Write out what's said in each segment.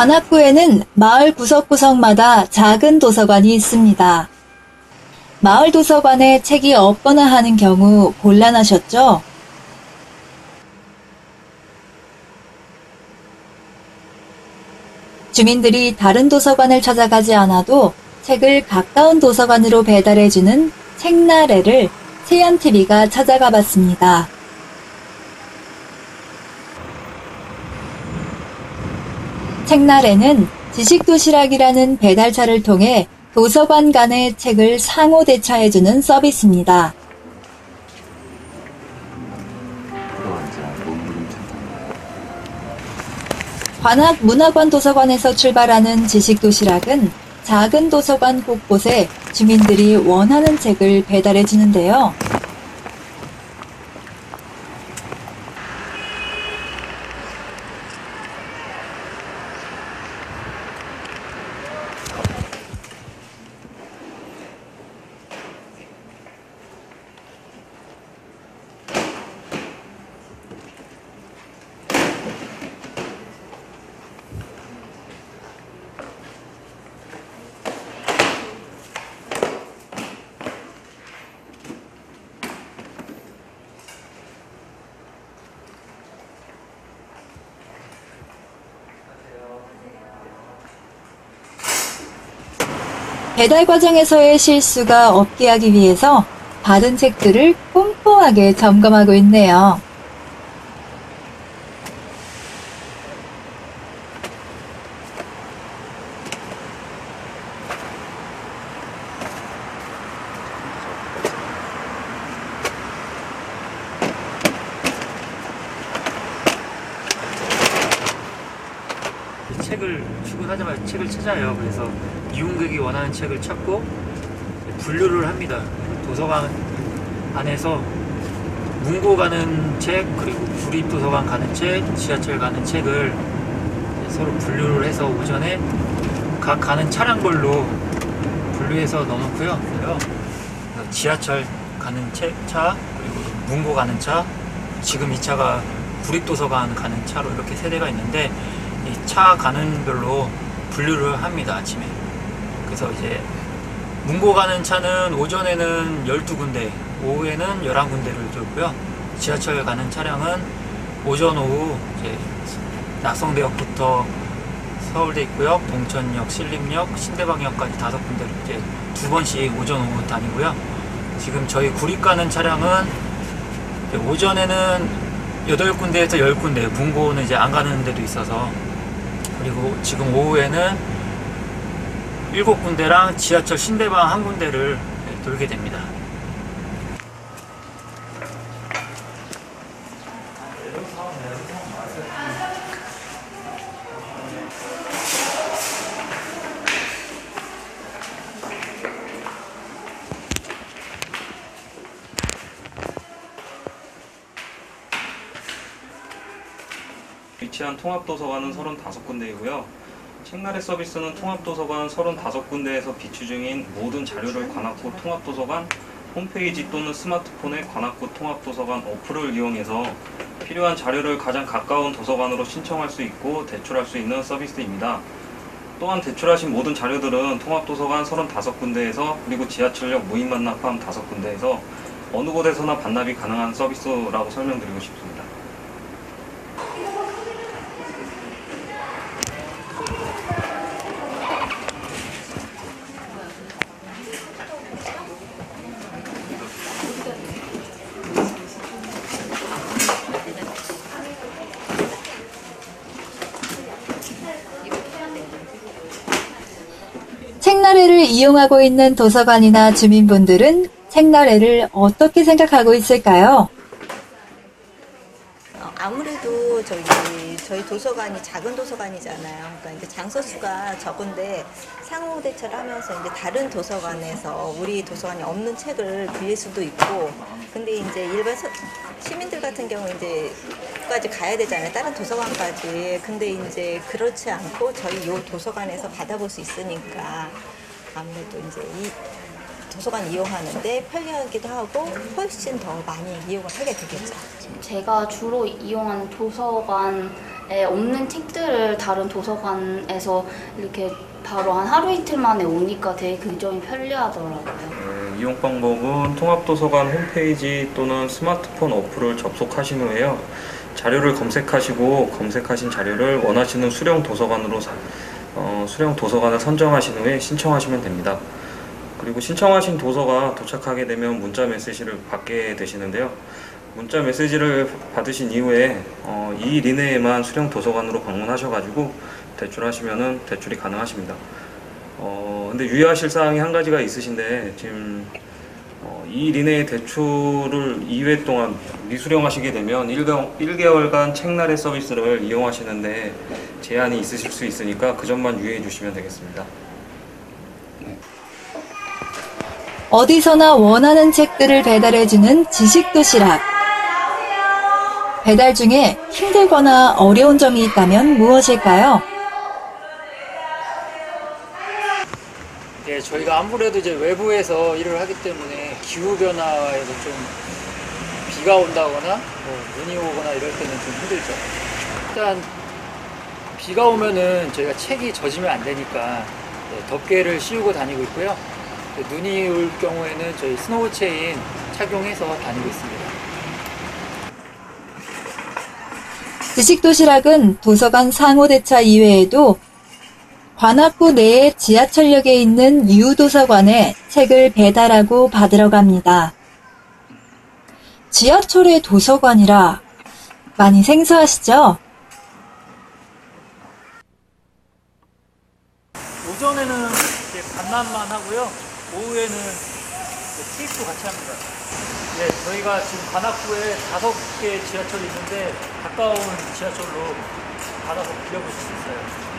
관악구에는 마을 구석구석마다 작은 도서관이 있습니다. 마을 도서관에 책이 없거나 하는 경우 곤란하셨죠? 주민들이 다른 도서관을 찾아가지 않아도 책을 가까운 도서관으로 배달해주는 책나래를 세연TV가 찾아가 봤습니다. 책날에는 지식도시락이라는 배달차를 통해 도서관 간의 책을 상호 대차해주는 서비스입니다. 관악 문화관 도서관에서 출발하는 지식도시락은 작은 도서관 곳곳에 주민들이 원하는 책을 배달해 주는데요. 배달 과정에서의 실수가 없게 하기 위해서 받은 책들을 꼼꼼하게 점검하고 있네요. 이 책을 출근하자마자 책을 찾아요. 그래서 이용객이 원하는 책을 찾고 분류를 합니다. 도서관 안에서 문고 가는 책 그리고 구립 도서관 가는 책, 지하철 가는 책을 서로 분류를 해서 오전에 각 가는 차량별로 분류해서 넣어놓고요. 지하철 가는 책, 차 그리고 문고 가는 차 지금 이 차가 구립도서관 가는 차로 이렇게 세 대가 있는데 이 차 가는 별로 분류를 합니다 아침에 그래서 이제 문고 가는 차는 오전에는 12군데 오후에는 11군데를 돌고요. 지하철 가는 차량은 오전 오후 이제 낙성대역부터 서울대 입구역, 동천역, 신림역, 신대방역까지 다섯 군데를 이제 두 번씩 오전 오후 다니고요. 지금 저희 구립 가는 차량은 오전에는 8군데에서 10군데, 문고는 이제 안 가는 데도 있어서 그리고 지금 오후에는 7군데랑 지하철 신대방 한 군데를 네, 돌게 됩니다. 위치한 통합도서관은 35군데이고요. 책날의 서비스는 통합도서관 35군데에서 비추 중인 모든 자료를 관악구 통합도서관 홈페이지 또는 스마트폰의 관악구 통합도서관 어플을 이용해서 필요한 자료를 가장 가까운 도서관으로 신청할 수 있고 대출할 수 있는 서비스입니다. 또한 대출하신 모든 자료들은 통합도서관 35군데에서 그리고 지하철역 무인 반납함 5군데에서 어느 곳에서나 반납이 가능한 서비스라고 설명드리고 싶습니다. 책나래를 이용하고 있는 도서관이나 주민분들은 책나래를 어떻게 생각하고 있을까요? 어, 아무래도 저기 저희 도서관이 작은 도서관이잖아요. 그러니까 이제 장소 수가 적은데 상호 대처를 하면서 이제 다른 도서관에서 우리 도서관에 없는 책을 빌릴 수도 있고, 근데 이제 일반 서- 시민들 같은 경우 이제 까지 가야 되잖아요. 다른 도서관까지. 근데 이제 그렇지 않고 저희 요 도서관에서 받아볼 수 있으니까 아무래도 이제 이 도서관 이용하는데 편리하기도 하고 훨씬 더 많이 이용을 하게 되겠죠. 제가 주로 이용하는 도서관에 없는 책들을 다른 도서관에서 이렇게 바로 한 하루 이틀 만에 오니까 되게 그 점이 편리하더라고요. 네, 이용 방법은 통합도서관 홈페이지 또는 스마트폰 어플을 접속하신 후에요. 자료를 검색하시고 검색하신 자료를 원하시는 수령 도서관으로 사- 어, 수령 도서관을 선정하신 후에 신청하시면 됩니다. 그리고 신청하신 도서가 도착하게 되면 문자 메시지를 받게 되시는데요. 문자 메시지를 받으신 이후에 어, 2일 이내에만 수령 도서관으로 방문하셔가지고 대출하시면은 대출이 가능하십니다. 어, 근데 유의하실 사항이 한 가지가 있으신데 지금 어, 2일 이내에 대출을 2회 동안 미수령하시게 되면 1개월, 1개월간 책날의 서비스를 이용하시는데 제한이 있으실 수 있으니까 그 점만 유의해 주시면 되겠습니다. 어디서나 원하는 책들을 배달해주는 지식도시락. 배달 중에 힘들거나 어려운 점이 있다면 무엇일까요? 예, 저희가 아무래도 이제 외부에서 일을 하기 때문에 기후 변화에서 좀 비가 온다거나 뭐 눈이 오거나 이럴 때는 좀 힘들죠. 일단 비가 오면은 저희가 책이 젖으면 안 되니까 예, 덮개를 씌우고 다니고 있고요. 또 눈이 올 경우에는 저희 스노우 체인 착용해서 다니고 있습니다. 지식 도시락은 도서관 상호대차 이외에도 관악구 내의 지하철역에 있는 U도서관에 책을 배달하고 받으러 갑니다. 지하철의 도서관이라 많이 생소하시죠? 오전에는 이제 반납만 하고요. 오후에는 테이프도 같이 합니다. 네, 저희가 지금 관악구에 다섯 개 지하철이 있는데 가까운 지하철로 받아서 빌려보실 수 있어요.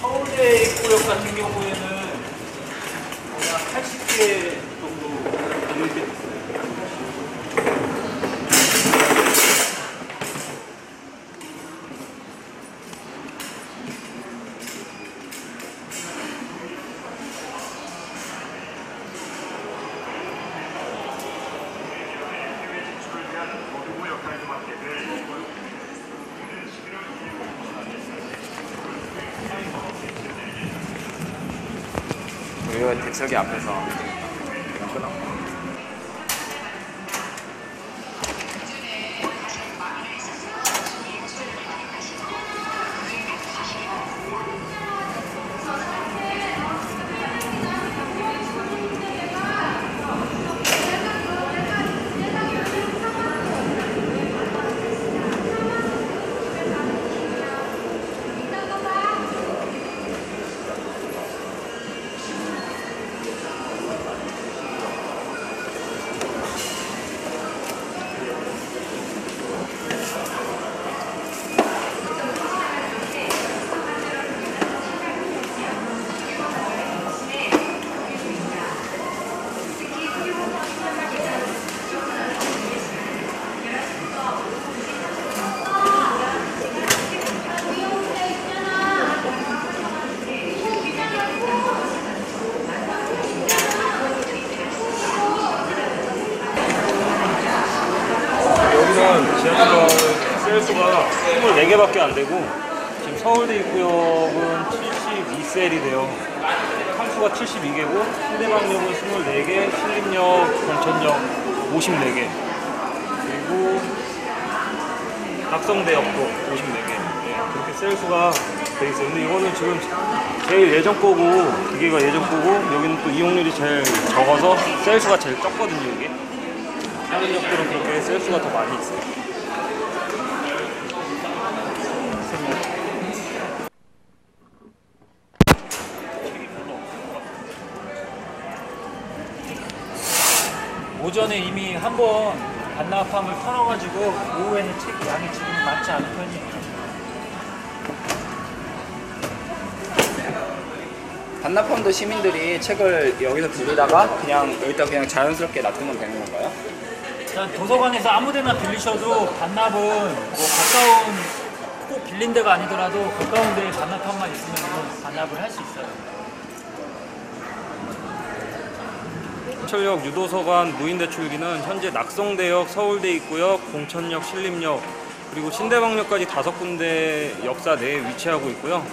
서울대 입 구역 같은 경우에는 거의 한 80개 왜 대석이 앞에서 개밖에 안 되고 지금 서울대 입구역은 72셀이 돼요. 칸수가 72개고 신대방역은 24개, 신림역, 권천역 54개 그리고 낙성대역도 54개 네, 그렇게 셀 수가 돼 있어요. 근데 이거는 지금 제일 예전 거고 기계가 예전 거고 여기는 또 이용률이 제일 적어서 셀 수가 제일 적거든요 이게. 다른 역들은 그렇게 셀 수가 더 많이 있어요. 오전에 이미 한 번 반납함을 털어가지고 오후에는 책 양이 지금 많지 않은 편이에요. 반납함도 시민들이 책을 여기서 빌리다가 그냥 여기다 그냥 자연스럽게 놔두면 되는 건가요? 일단 도서관에서 아무데나 빌리셔도 반납은 뭐 가까운 꼭 빌린 데가 아니더라도 가까운 데에 반납판만 있으면 반납을 할 수 있어요. 철역 유도서관 무인대출기는 현재 낙성대역 서울대 있고요, 공천역, 신림역 그리고 신대방역까지 다섯 군데 역사 내에 위치하고 있고요.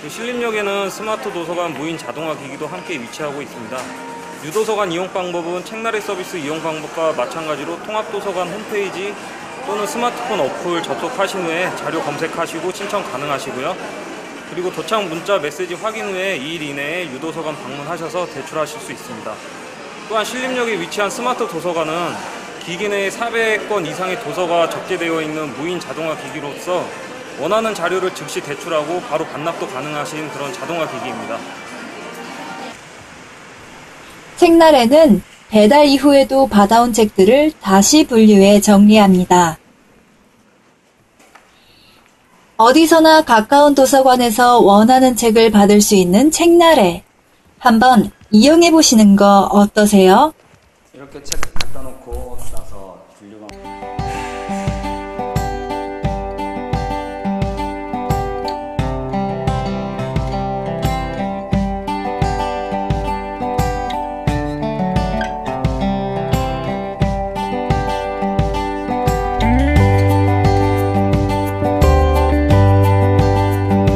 그 신림역에는 스마트 도서관 무인 자동화 기기도 함께 위치하고 있습니다. 유도서관 이용 방법은 책나래 서비스 이용 방법과 마찬가지로 통합도서관 홈페이지 또는 스마트폰 어플 접속하신 후에 자료 검색하시고 신청 가능하시고요. 그리고 도착 문자 메시지 확인 후에 2일 이내에 유도서관 방문하셔서 대출하실 수 있습니다. 또한 신림역에 위치한 스마트 도서관은 기기 내에 400건 이상의 도서가 적재되어 있는 무인 자동화 기기로서 원하는 자료를 즉시 대출하고 바로 반납도 가능하신 그런 자동화 기기입니다. 책날에는 배달 이후에도 받아온 책들을 다시 분류해 정리합니다. 어디서나 가까운 도서관에서 원하는 책을 받을 수 있는 책날에 한번 이용해 보시는 거 어떠세요? 이렇게 책 갖다 놓고 나서 분류가